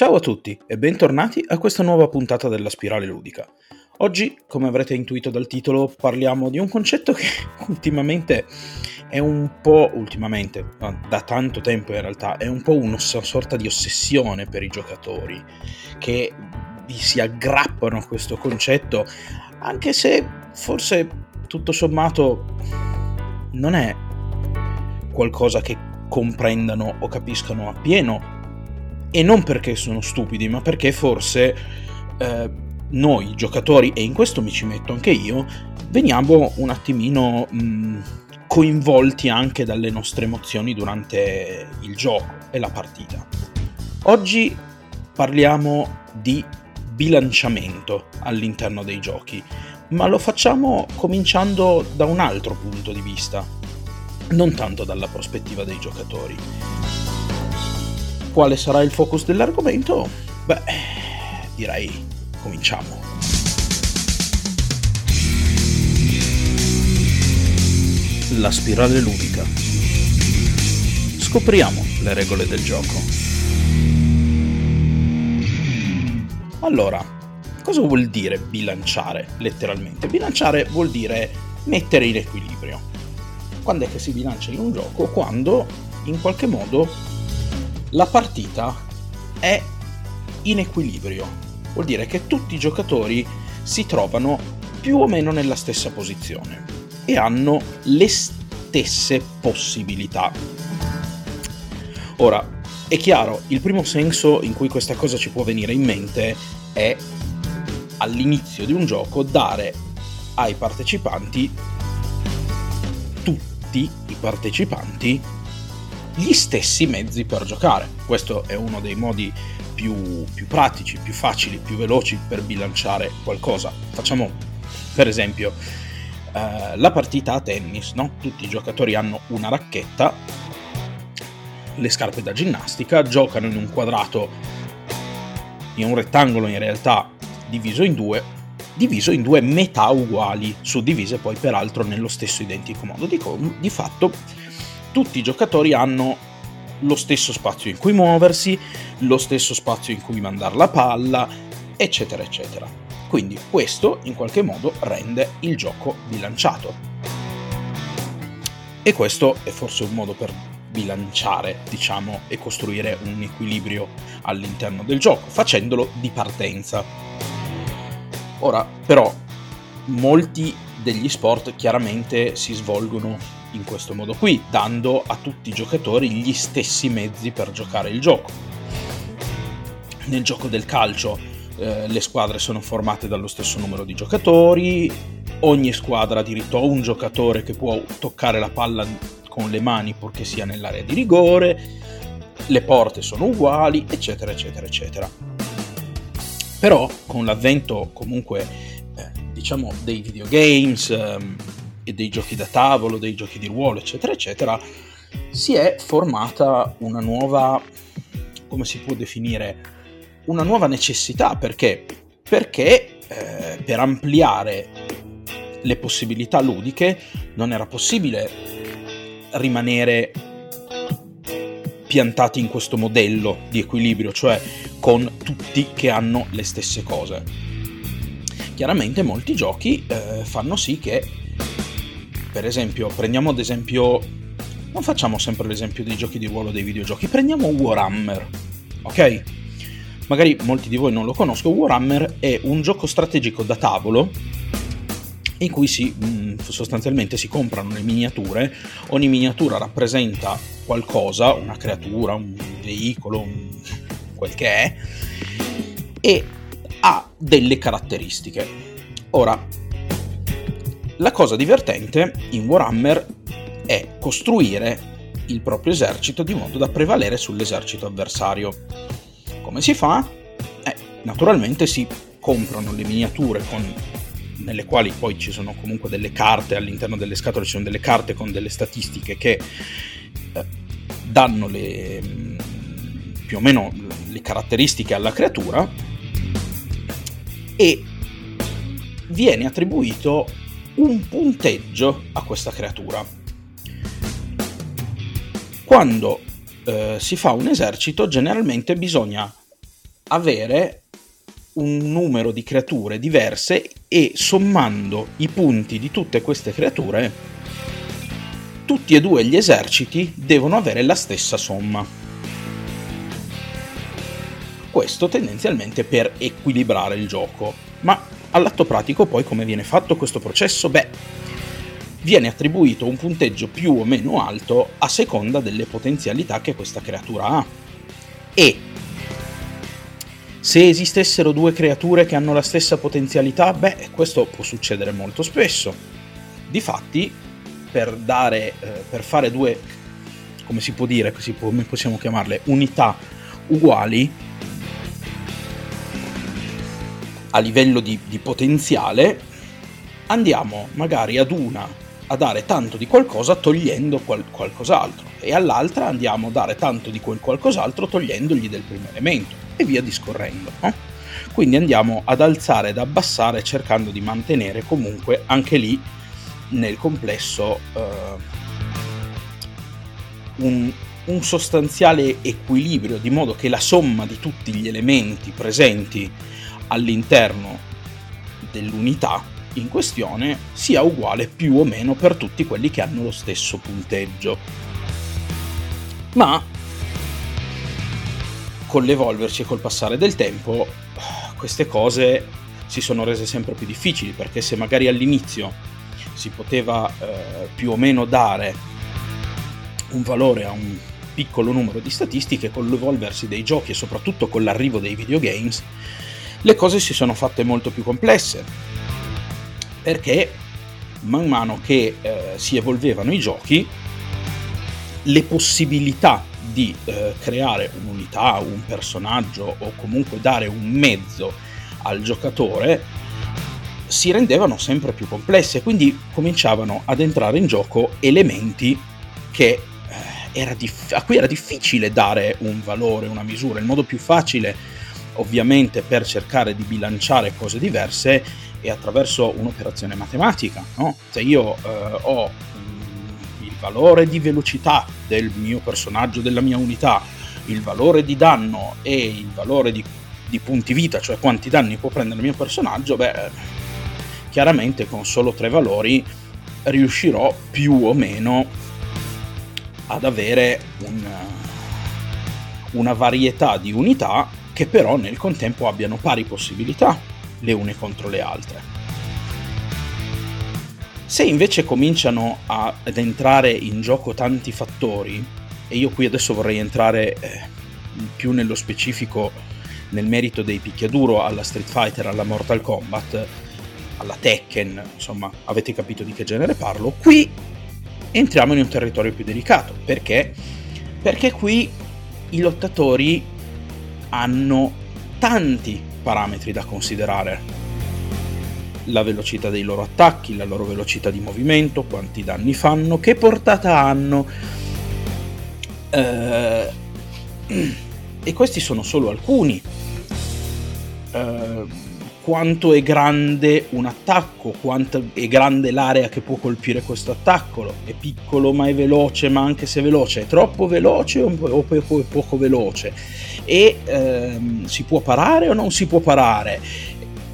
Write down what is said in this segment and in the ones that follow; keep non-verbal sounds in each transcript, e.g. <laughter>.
Ciao a tutti e bentornati a questa nuova puntata della Spirale Ludica. Oggi, come avrete intuito dal titolo, parliamo di un concetto che <laughs> ultimamente è un po', ultimamente, da tanto tempo in realtà, è un po' una sorta di ossessione per i giocatori, che si aggrappano a questo concetto, anche se forse tutto sommato non è qualcosa che comprendano o capiscano appieno e non perché sono stupidi, ma perché forse eh, noi giocatori, e in questo mi ci metto anche io, veniamo un attimino mh, coinvolti anche dalle nostre emozioni durante il gioco e la partita. Oggi parliamo di bilanciamento all'interno dei giochi, ma lo facciamo cominciando da un altro punto di vista, non tanto dalla prospettiva dei giocatori. Quale sarà il focus dell'argomento? Beh, direi cominciamo. La spirale ludica. Scopriamo le regole del gioco. Allora, cosa vuol dire bilanciare letteralmente? Bilanciare vuol dire mettere in equilibrio. Quando è che si bilancia in un gioco? Quando in qualche modo la partita è in equilibrio. Vuol dire che tutti i giocatori si trovano più o meno nella stessa posizione e hanno le stesse possibilità. Ora, è chiaro, il primo senso in cui questa cosa ci può venire in mente è all'inizio di un gioco dare ai partecipanti, tutti i partecipanti, gli stessi mezzi per giocare. Questo è uno dei modi più, più pratici, più facili, più veloci per bilanciare qualcosa. Facciamo per esempio eh, la partita a tennis, no? tutti i giocatori hanno una racchetta, le scarpe da ginnastica, giocano in un quadrato, in un rettangolo in realtà diviso in due, diviso in due metà uguali, suddivise poi peraltro nello stesso identico modo. Dico, di fatto tutti i giocatori hanno lo stesso spazio in cui muoversi, lo stesso spazio in cui mandare la palla, eccetera, eccetera. Quindi questo in qualche modo rende il gioco bilanciato. E questo è forse un modo per bilanciare, diciamo, e costruire un equilibrio all'interno del gioco, facendolo di partenza. Ora, però, molti degli sport chiaramente si svolgono in questo modo qui, dando a tutti i giocatori gli stessi mezzi per giocare il gioco. Nel gioco del calcio eh, le squadre sono formate dallo stesso numero di giocatori, ogni squadra ha diritto a un giocatore che può toccare la palla con le mani purché sia nell'area di rigore, le porte sono uguali, eccetera, eccetera, eccetera. Però con l'avvento comunque, eh, diciamo, dei videogames, ehm, dei giochi da tavolo, dei giochi di ruolo, eccetera, eccetera, si è formata una nuova, come si può definire, una nuova necessità. Perché? Perché eh, per ampliare le possibilità ludiche non era possibile rimanere piantati in questo modello di equilibrio, cioè con tutti che hanno le stesse cose. Chiaramente molti giochi eh, fanno sì che per esempio, prendiamo ad esempio, non facciamo sempre l'esempio dei giochi di ruolo dei videogiochi, prendiamo Warhammer, ok? Magari molti di voi non lo conoscono, Warhammer è un gioco strategico da tavolo in cui si, mm, sostanzialmente si comprano le miniature, ogni miniatura rappresenta qualcosa, una creatura, un veicolo, un... <laughs> quel che è, e ha delle caratteristiche. Ora, la cosa divertente in Warhammer è costruire il proprio esercito di modo da prevalere sull'esercito avversario. Come si fa? Eh, naturalmente si comprano le miniature con, nelle quali poi ci sono comunque delle carte all'interno delle scatole, ci sono delle carte con delle statistiche che eh, danno le, mm, più o meno le caratteristiche alla creatura e viene attribuito un punteggio a questa creatura. Quando eh, si fa un esercito generalmente bisogna avere un numero di creature diverse e sommando i punti di tutte queste creature, tutti e due gli eserciti devono avere la stessa somma. Questo tendenzialmente per equilibrare il gioco. Ma all'atto pratico poi come viene fatto questo processo? Beh, viene attribuito un punteggio più o meno alto a seconda delle potenzialità che questa creatura ha. E se esistessero due creature che hanno la stessa potenzialità, beh, questo può succedere molto spesso. Difatti, per, dare, eh, per fare due, come si può dire, come possiamo chiamarle, unità uguali a livello di, di potenziale, andiamo magari ad una a dare tanto di qualcosa togliendo qual- qualcos'altro e all'altra andiamo a dare tanto di quel qualcos'altro togliendogli del primo elemento e via discorrendo. No? Quindi andiamo ad alzare ed abbassare cercando di mantenere comunque anche lì nel complesso eh, un, un sostanziale equilibrio di modo che la somma di tutti gli elementi presenti all'interno dell'unità in questione sia uguale più o meno per tutti quelli che hanno lo stesso punteggio. Ma con l'evolverci e col passare del tempo queste cose si sono rese sempre più difficili perché se magari all'inizio si poteva eh, più o meno dare un valore a un piccolo numero di statistiche con l'evolversi dei giochi e soprattutto con l'arrivo dei videogames le cose si sono fatte molto più complesse perché man mano che eh, si evolvevano i giochi le possibilità di eh, creare un'unità, un personaggio o comunque dare un mezzo al giocatore si rendevano sempre più complesse, quindi cominciavano ad entrare in gioco elementi che, eh, dif- a cui era difficile dare un valore, una misura. Il modo più facile, ovviamente, per cercare di bilanciare cose diverse è attraverso un'operazione matematica. No? Se io eh, ho valore di velocità del mio personaggio, della mia unità, il valore di danno e il valore di, di punti vita, cioè quanti danni può prendere il mio personaggio, beh, chiaramente con solo tre valori riuscirò più o meno ad avere un, una varietà di unità che però nel contempo abbiano pari possibilità le une contro le altre. Se invece cominciano a, ad entrare in gioco tanti fattori, e io qui adesso vorrei entrare eh, più nello specifico nel merito dei picchiaduro alla Street Fighter, alla Mortal Kombat, alla Tekken, insomma, avete capito di che genere parlo, qui entriamo in un territorio più delicato. Perché? Perché qui i lottatori hanno tanti parametri da considerare la velocità dei loro attacchi, la loro velocità di movimento, quanti danni fanno, che portata hanno. Eh, <clears throat> e questi sono solo alcuni. Eh, quanto è grande un attacco, quanto è grande l'area che può colpire questo attacco, è piccolo ma è veloce, ma anche se veloce è troppo veloce o poco, poco veloce, e ehm, si può parare o non si può parare,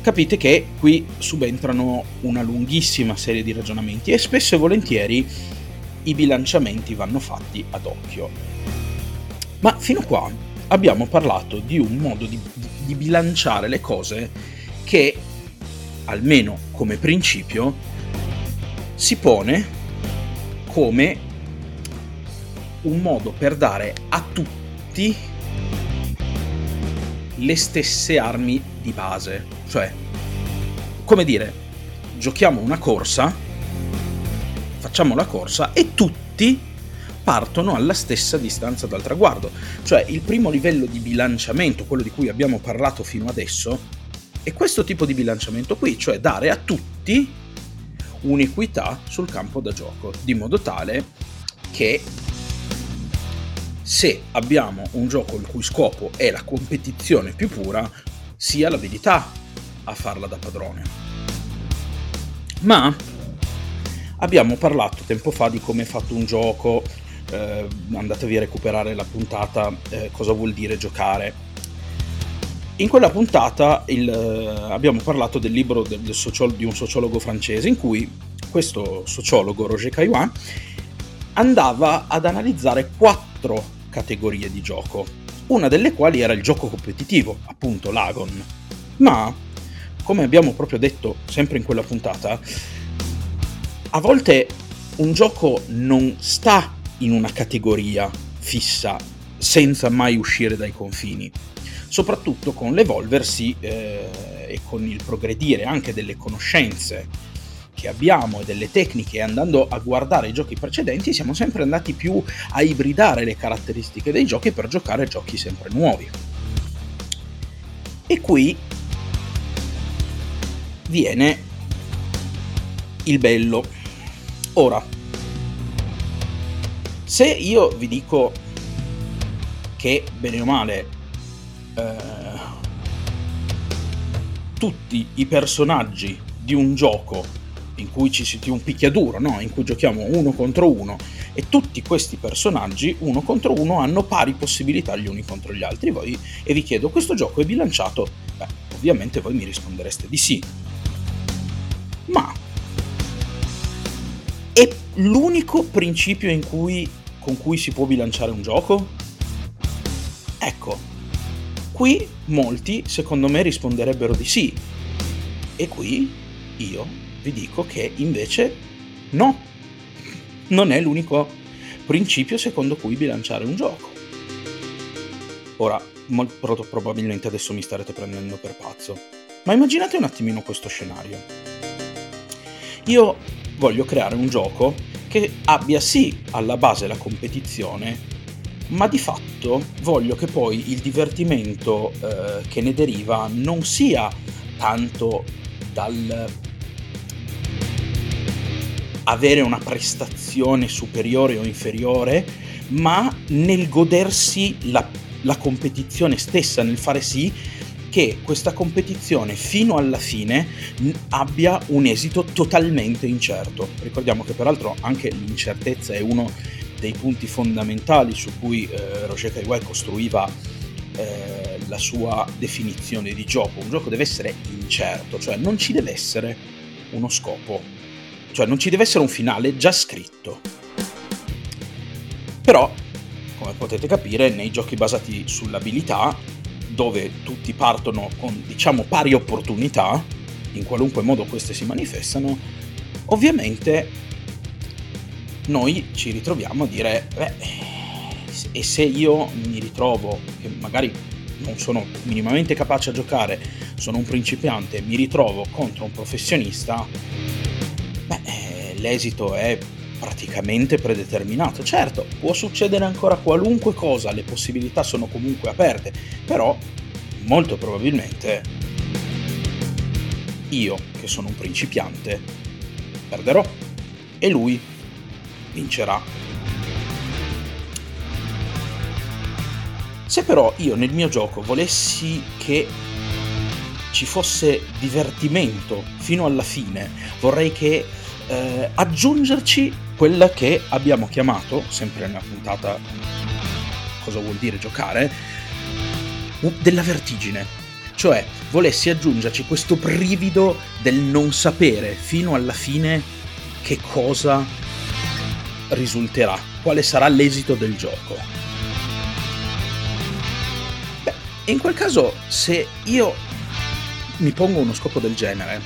capite che qui subentrano una lunghissima serie di ragionamenti e spesso e volentieri i bilanciamenti vanno fatti ad occhio. Ma fino a qua abbiamo parlato di un modo di, di bilanciare le cose che, almeno come principio, si pone come un modo per dare a tutti le stesse armi di base. Cioè, come dire, giochiamo una corsa, facciamo la corsa e tutti partono alla stessa distanza dal traguardo. Cioè, il primo livello di bilanciamento, quello di cui abbiamo parlato fino adesso, è questo tipo di bilanciamento qui, cioè dare a tutti un'equità sul campo da gioco, di modo tale che se abbiamo un gioco il cui scopo è la competizione più pura, sia l'abilità a farla da padrone. Ma abbiamo parlato tempo fa di come è fatto un gioco, eh, andatevi a recuperare la puntata, eh, cosa vuol dire giocare. in quella puntata il, abbiamo parlato del libro del, del sociolo, di un sociologo francese in cui questo sociologo, Roger Caillois, andava ad analizzare quattro categorie di gioco, una delle quali era il gioco competitivo, appunto l'Agon. Ma, come abbiamo proprio detto sempre in quella puntata, a volte un gioco non sta in una categoria fissa senza mai uscire dai confini. Soprattutto con l'evolversi eh, e con il progredire anche delle conoscenze che abbiamo e delle tecniche andando a guardare i giochi precedenti siamo sempre andati più a ibridare le caratteristiche dei giochi per giocare giochi sempre nuovi. E qui viene il bello. Ora, se io vi dico che bene o male eh, tutti i personaggi di un gioco in cui ci si un picchiaduro, no? in cui giochiamo uno contro uno e tutti questi personaggi uno contro uno hanno pari possibilità gli uni contro gli altri. Voi, e vi chiedo, questo gioco è bilanciato? Beh, ovviamente voi mi rispondereste di sì. Ma è l'unico principio cui, con cui si può bilanciare un gioco? Ecco, qui molti secondo me risponderebbero di sì. E qui io vi dico che invece no, non è l'unico principio secondo cui bilanciare un gioco. Ora, molto probabilmente adesso mi starete prendendo per pazzo, ma immaginate un attimino questo scenario. Io voglio creare un gioco che abbia sì alla base la competizione, ma di fatto voglio che poi il divertimento eh, che ne deriva non sia tanto dal avere una prestazione superiore o inferiore, ma nel godersi la, la competizione stessa, nel fare sì che questa competizione fino alla fine abbia un esito totalmente incerto. Ricordiamo che peraltro anche l'incertezza è uno dei punti fondamentali su cui eh, Roger Caillois costruiva eh, la sua definizione di gioco. Un gioco deve essere incerto, cioè non ci deve essere uno scopo cioè non ci deve essere un finale già scritto. Però, come potete capire, nei giochi basati sull'abilità, dove tutti partono con, diciamo, pari opportunità, in qualunque modo queste si manifestano, ovviamente noi ci ritroviamo a dire, beh, e se io mi ritrovo, che magari non sono minimamente capace a giocare, sono un principiante, mi ritrovo contro un professionista, beh, eh, l'esito è praticamente predeterminato. Certo, può succedere ancora qualunque cosa, le possibilità sono comunque aperte, però molto probabilmente io, che sono un principiante, perderò e lui vincerà. Se però io nel mio gioco volessi che ci fosse divertimento fino alla fine, vorrei che eh, aggiungerci quella che abbiamo chiamato, sempre nella puntata cosa vuol dire giocare, della vertigine. Cioè, volessi aggiungerci questo brivido del non sapere fino alla fine che cosa risulterà, quale sarà l'esito del gioco. Beh, in quel caso, se io mi pongo uno scopo del genere,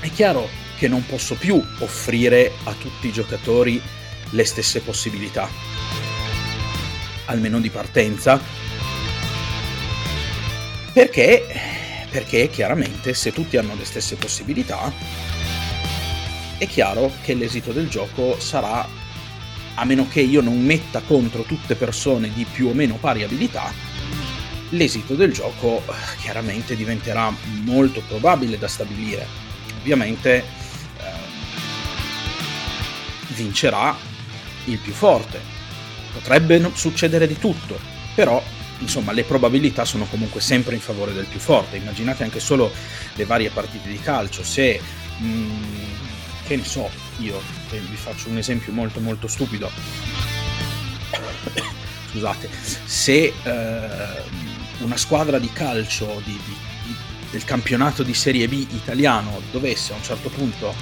è chiaro che non posso più offrire a tutti i giocatori le stesse possibilità, almeno di partenza, perché, perché chiaramente se tutti hanno le stesse possibilità, è chiaro che l'esito del gioco sarà, a meno che io non metta contro tutte persone di più o meno pari abilità, l'esito del gioco eh, chiaramente diventerà molto probabile da stabilire. Ovviamente eh, vincerà il più forte. Potrebbe succedere di tutto, però insomma le probabilità sono comunque sempre in favore del più forte. Immaginate anche solo le varie partite di calcio, se mh, mm, che ne so, io vi faccio un esempio molto molto stupido. <coughs> Scusate, se eh, una squadra di calcio di, di, di, del campionato di Serie B italiano dovesse a un certo punto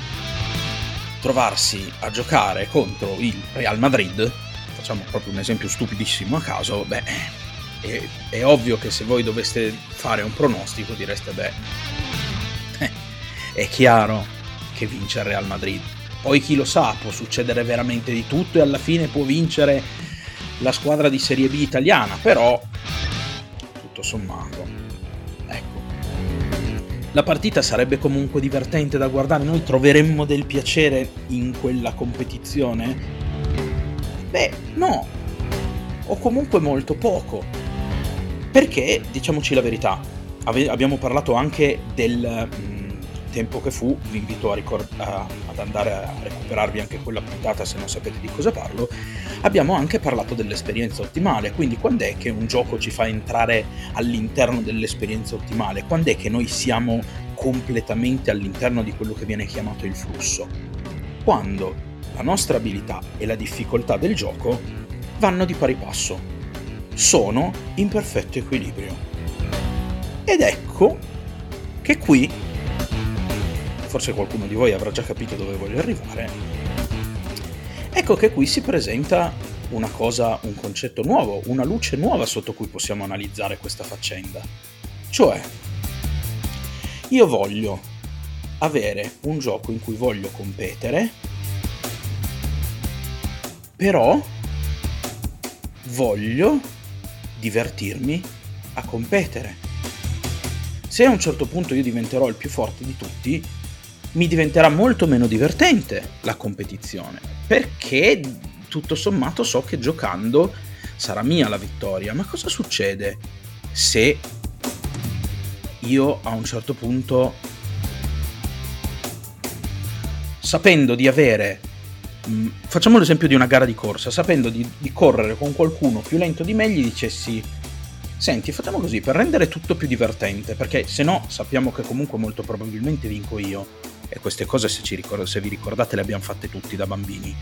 trovarsi a giocare contro il Real Madrid, facciamo proprio un esempio stupidissimo a caso, beh, è, è ovvio che se voi doveste fare un pronostico direste, beh, eh, è chiaro che vince il Real Madrid. Poi chi lo sa, può succedere veramente di tutto e alla fine può vincere la squadra di Serie B italiana, però sommato. Ecco. La partita sarebbe comunque divertente da guardare, noi troveremmo del piacere in quella competizione? Beh, no. O comunque molto poco. Perché, diciamoci la verità, ave- abbiamo parlato anche del tempo che fu, vi invito a ricord- a, ad andare a recuperarvi anche quella puntata se non sapete di cosa parlo, abbiamo anche parlato dell'esperienza ottimale, quindi quando è che un gioco ci fa entrare all'interno dell'esperienza ottimale? Quando è che noi siamo completamente all'interno di quello che viene chiamato il flusso? Quando la nostra abilità e la difficoltà del gioco vanno di pari passo, sono in perfetto equilibrio. Ed ecco che qui forse qualcuno di voi avrà già capito dove voglio arrivare, ecco che qui si presenta una cosa, un concetto nuovo, una luce nuova sotto cui possiamo analizzare questa faccenda. Cioè, io voglio avere un gioco in cui voglio competere, però voglio divertirmi a competere. Se a un certo punto io diventerò il più forte di tutti, mi diventerà molto meno divertente la competizione, perché tutto sommato so che giocando sarà mia la vittoria. Ma cosa succede se io a un certo punto, sapendo di avere, mh, facciamo l'esempio di una gara di corsa, sapendo di, di correre con qualcuno più lento di me, gli dicessi Senti, facciamo così per rendere tutto più divertente, perché se no sappiamo che comunque molto probabilmente vinco io e queste cose se, ricordo, se vi ricordate le abbiamo fatte tutti da bambini.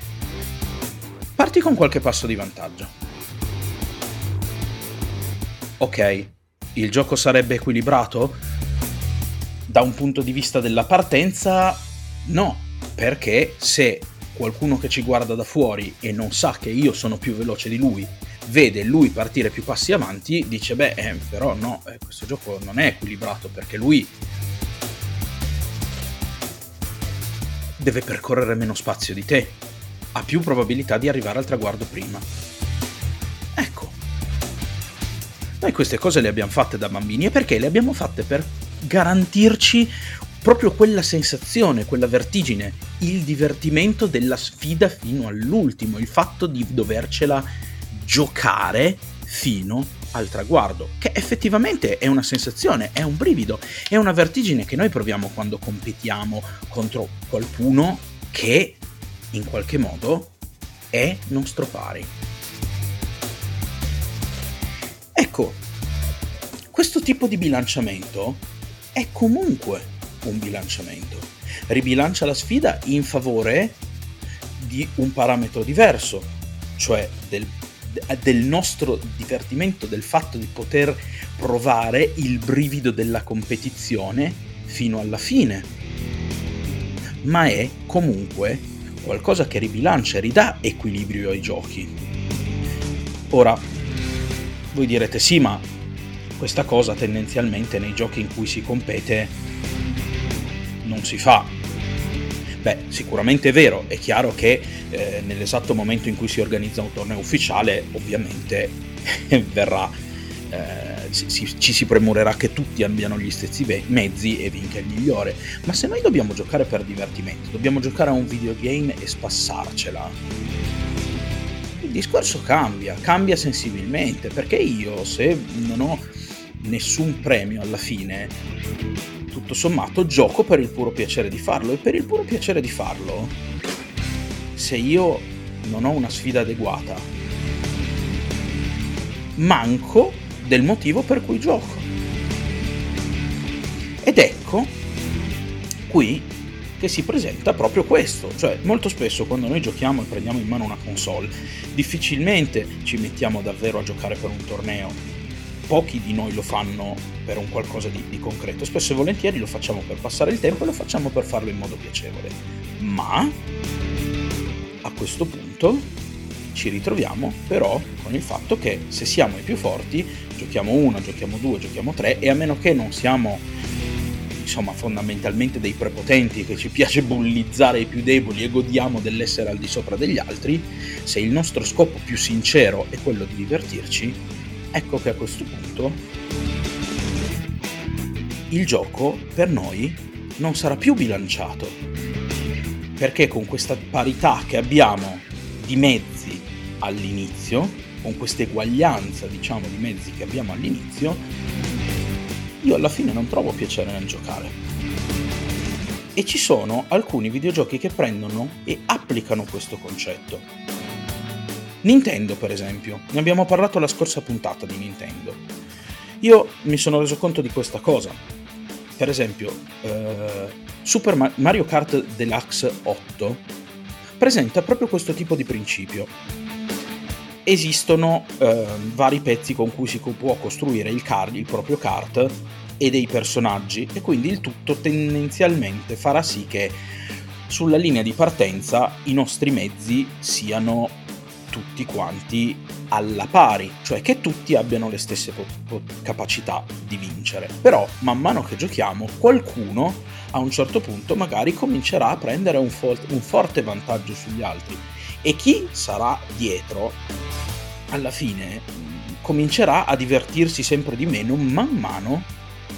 Parti con qualche passo di vantaggio. Ok, il gioco sarebbe equilibrato? Da un punto di vista della partenza, no, perché se qualcuno che ci guarda da fuori e non sa che io sono più veloce di lui, vede lui partire più passi avanti, dice beh, eh, però no, eh, questo gioco non è equilibrato perché lui deve percorrere meno spazio di te, ha più probabilità di arrivare al traguardo prima. Ecco. Noi queste cose le abbiamo fatte da bambini e perché le abbiamo fatte per garantirci proprio quella sensazione, quella vertigine, il divertimento della sfida fino all'ultimo, il fatto di dovercela giocare fino al traguardo, che effettivamente è una sensazione, è un brivido, è una vertigine che noi proviamo quando competiamo contro qualcuno che in qualche modo è nostro pari. Ecco, questo tipo di bilanciamento è comunque un bilanciamento. Ribilancia la sfida in favore di un parametro diverso, cioè del del nostro divertimento, del fatto di poter provare il brivido della competizione fino alla fine. Ma è comunque qualcosa che ribilancia ridà equilibrio ai giochi. Ora, voi direte sì, ma questa cosa tendenzialmente nei giochi in cui si compete non si fa Beh, sicuramente è vero, è chiaro che eh, nell'esatto momento in cui si organizza un torneo ufficiale, ovviamente <laughs> verrà, eh, si, ci si premurerà che tutti abbiano gli stessi mezzi e vinca il migliore. Ma se noi dobbiamo giocare per divertimento, dobbiamo giocare a un videogame e spassarcela, il discorso cambia, cambia sensibilmente, perché io se non ho nessun premio alla fine tutto sommato gioco per il puro piacere di farlo. E per il puro piacere di farlo, se io non ho una sfida adeguata, manco del motivo per cui gioco. Ed ecco qui che si presenta proprio questo, cioè molto spesso quando noi giochiamo e prendiamo in mano una console, difficilmente ci mettiamo davvero a giocare per un torneo, pochi di noi lo fanno per un qualcosa di, di, concreto, spesso e volentieri lo facciamo per passare il tempo e lo facciamo per farlo in modo piacevole. Ma a questo punto ci ritroviamo però con il fatto che se siamo i più forti, giochiamo uno, giochiamo due, giochiamo tre e a meno che non siamo insomma fondamentalmente dei prepotenti che ci piace bullizzare i più deboli e godiamo dell'essere al di sopra degli altri, se il nostro scopo più sincero è quello di divertirci, ecco che a questo punto il gioco per noi non sarà più bilanciato, perché con questa parità che abbiamo di mezzi all'inizio, con questa eguaglianza diciamo di mezzi che abbiamo all'inizio, io alla fine non trovo piacere nel giocare. E ci sono alcuni videogiochi che prendono e applicano questo concetto. Nintendo, per esempio, ne abbiamo parlato la scorsa puntata di Nintendo. Io mi sono reso conto di questa cosa. Per esempio, eh, Super Mario Kart Deluxe 8 presenta proprio questo tipo di principio esistono eh, vari pezzi con cui si può costruire il, car- il proprio kart e dei personaggi e quindi il tutto tendenzialmente farà sì che sulla linea di partenza i nostri mezzi siano tutti quanti alla pari, cioè che tutti abbiano le stesse po- po- capacità di vincere. Però man mano che giochiamo qualcuno a un certo punto magari comincerà a prendere un, fo- un forte vantaggio sugli altri e chi sarà dietro alla fine comincerà a divertirsi sempre di meno man mano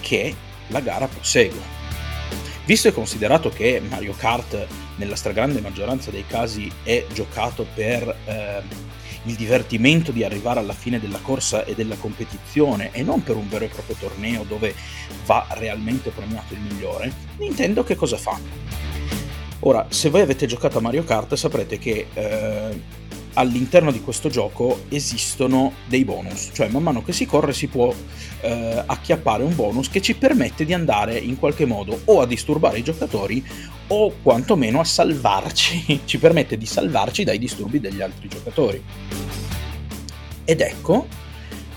che la gara prosegue. Visto e considerato che Mario Kart nella stragrande maggioranza dei casi è giocato per eh, il divertimento di arrivare alla fine della corsa e della competizione e non per un vero e proprio torneo dove va realmente premiato il migliore, Nintendo che cosa fa? Ora, se voi avete giocato a Mario Kart saprete che eh, all'interno di questo gioco esistono dei bonus, cioè man mano che si corre si può eh, acchiappare un bonus che ci permette di andare in qualche modo o a disturbare i giocatori o quantomeno a salvarci, <laughs> ci permette di salvarci dai disturbi degli altri giocatori. Ed ecco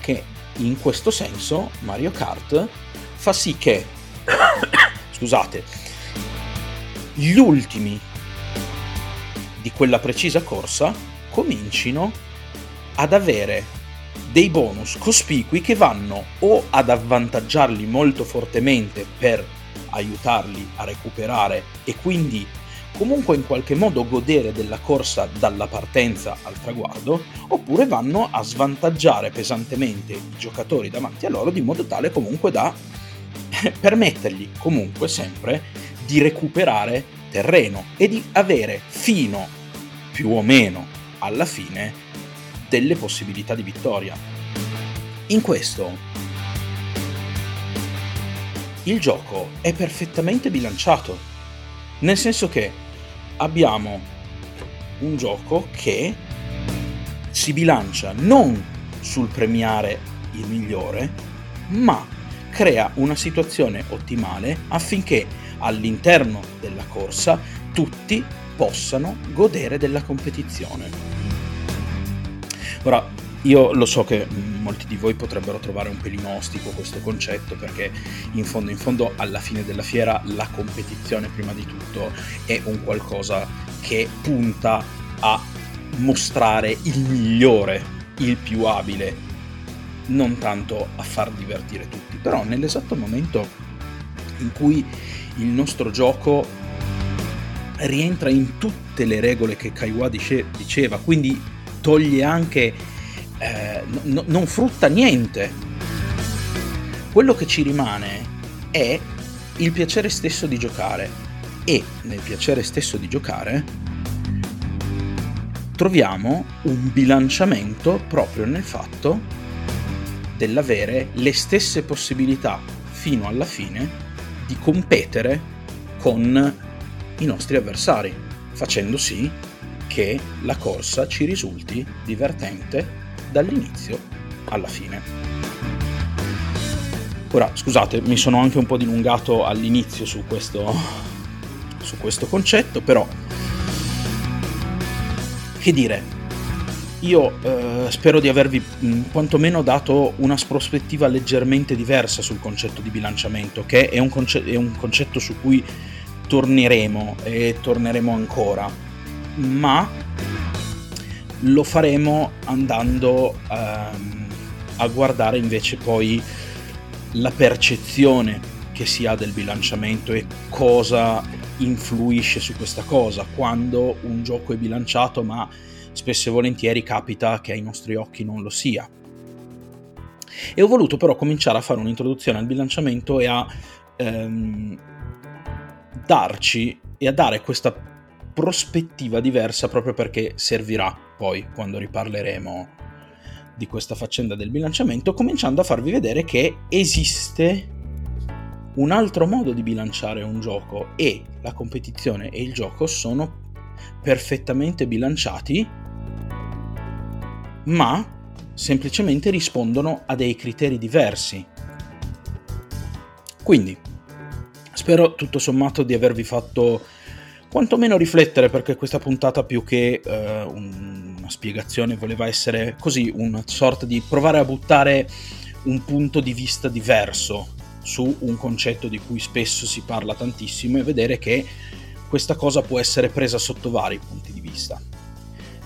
che in questo senso Mario Kart fa sì che, <coughs> scusate, gli ultimi di quella precisa corsa comincino ad avere dei bonus cospicui che vanno o ad avvantaggiarli molto fortemente per aiutarli a recuperare e quindi comunque in qualche modo godere della corsa dalla partenza al traguardo, oppure vanno a svantaggiare pesantemente i giocatori davanti a loro di modo tale comunque da <laughs> permettergli comunque sempre di recuperare terreno e di avere fino più o meno alla fine delle possibilità di vittoria. In questo il gioco è perfettamente bilanciato, nel senso che abbiamo un gioco che si bilancia non sul premiare il migliore, ma crea una situazione ottimale affinché all'interno della corsa tutti possano godere della competizione. Ora, io lo so che molti di voi potrebbero trovare un pelino ostico questo concetto perché in fondo in fondo alla fine della fiera la competizione prima di tutto è un qualcosa che punta a mostrare il migliore, il più abile, non tanto a far divertire tutti. Però nell'esatto momento in cui il nostro gioco rientra in tutte le regole che Kaiwa dice, diceva, quindi toglie anche, eh, n- non frutta niente. Quello che ci rimane è il piacere stesso di giocare e nel piacere stesso di giocare troviamo un bilanciamento proprio nel fatto dell'avere le stesse possibilità fino alla fine di competere con i nostri avversari, facendo sì che la corsa ci risulti divertente dall'inizio alla fine. Ora, scusate, mi sono anche un po' dilungato all'inizio su questo, su questo concetto, però che dire, io eh, spero di avervi mh, quantomeno dato una prospettiva leggermente diversa sul concetto di bilanciamento, che è un, conce- è un concetto su cui torneremo e torneremo ancora, ma lo faremo andando ehm, a guardare invece poi la percezione che si ha del bilanciamento e cosa influisce su questa cosa quando un gioco è bilanciato ma spesso e volentieri capita che ai nostri occhi non lo sia. E ho voluto però cominciare a fare un'introduzione al bilanciamento e a ehm, darci e a dare questa prospettiva diversa proprio perché servirà poi quando riparleremo di questa faccenda del bilanciamento, cominciando a farvi vedere che esiste un altro modo di bilanciare un gioco e la competizione e il gioco sono perfettamente bilanciati, ma semplicemente rispondono a dei criteri diversi. Quindi, spero tutto sommato di avervi fatto quantomeno riflettere perché questa puntata più che eh, una spiegazione voleva essere così una sorta di provare a buttare un punto di vista diverso su un concetto di cui spesso si parla tantissimo e vedere che questa cosa può essere presa sotto vari punti di vista.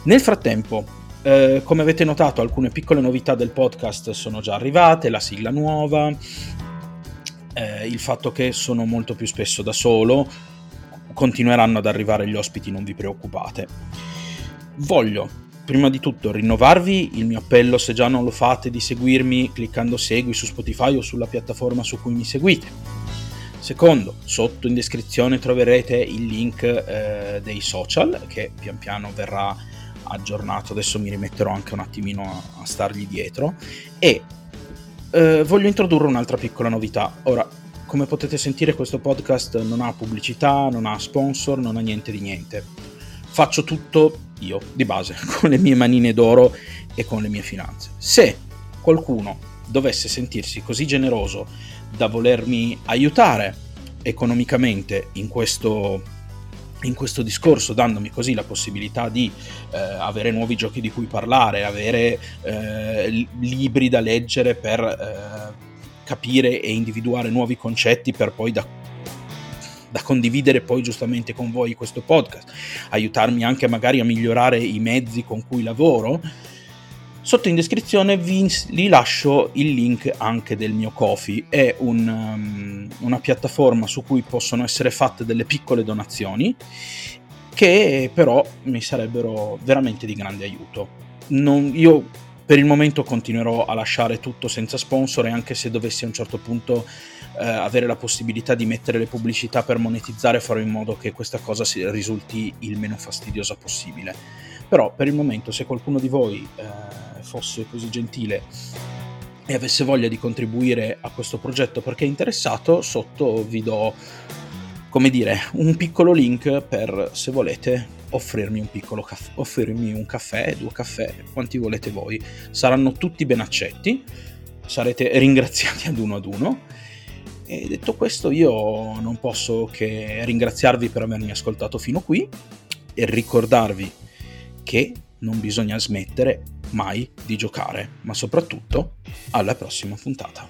Nel frattempo, eh, come avete notato, alcune piccole novità del podcast sono già arrivate, la sigla nuova, eh, il fatto che sono molto più spesso da solo, continueranno ad arrivare gli ospiti, non vi preoccupate. Voglio prima di tutto rinnovarvi il mio appello se già non lo fate di seguirmi cliccando segui su Spotify o sulla piattaforma su cui mi seguite. Secondo, sotto in descrizione troverete il link eh, dei social che pian piano verrà aggiornato, adesso mi rimetterò anche un attimino a, a stargli dietro e eh, voglio introdurre un'altra piccola novità. Ora, come potete sentire questo podcast non ha pubblicità, non ha sponsor, non ha niente di niente. Faccio tutto io di base, <laughs> con le mie manine d'oro e con le mie finanze. Se qualcuno dovesse sentirsi così generoso da volermi aiutare economicamente in questo, in questo discorso, dandomi così la possibilità di eh, avere nuovi giochi di cui parlare, avere eh, libri da leggere per eh, capire e individuare nuovi concetti per poi da da condividere poi giustamente con voi questo podcast, aiutarmi anche magari a migliorare i mezzi con cui lavoro, sotto in descrizione vi, vi lascio il link anche del mio Kofi, è un, um, una piattaforma su cui possono essere fatte delle piccole donazioni che però mi sarebbero veramente di grande aiuto. Non, io per il momento continuerò a lasciare tutto senza sponsor e anche se dovessi a un certo punto eh, avere la possibilità di mettere le pubblicità per monetizzare farò in modo che questa cosa risulti il meno fastidiosa possibile. Però per il momento se qualcuno di voi eh, fosse così gentile e avesse voglia di contribuire a questo progetto perché è interessato, sotto vi do, come dire, un piccolo link per se volete offrirmi un piccolo caffè, offrirmi un caffè, due caffè, quanti volete voi. Saranno tutti ben accetti, sarete ringraziati ad uno ad uno e detto questo io non posso che ringraziarvi per avermi ascoltato fino qui e ricordarvi che non bisogna smettere mai di giocare, ma soprattutto alla prossima puntata.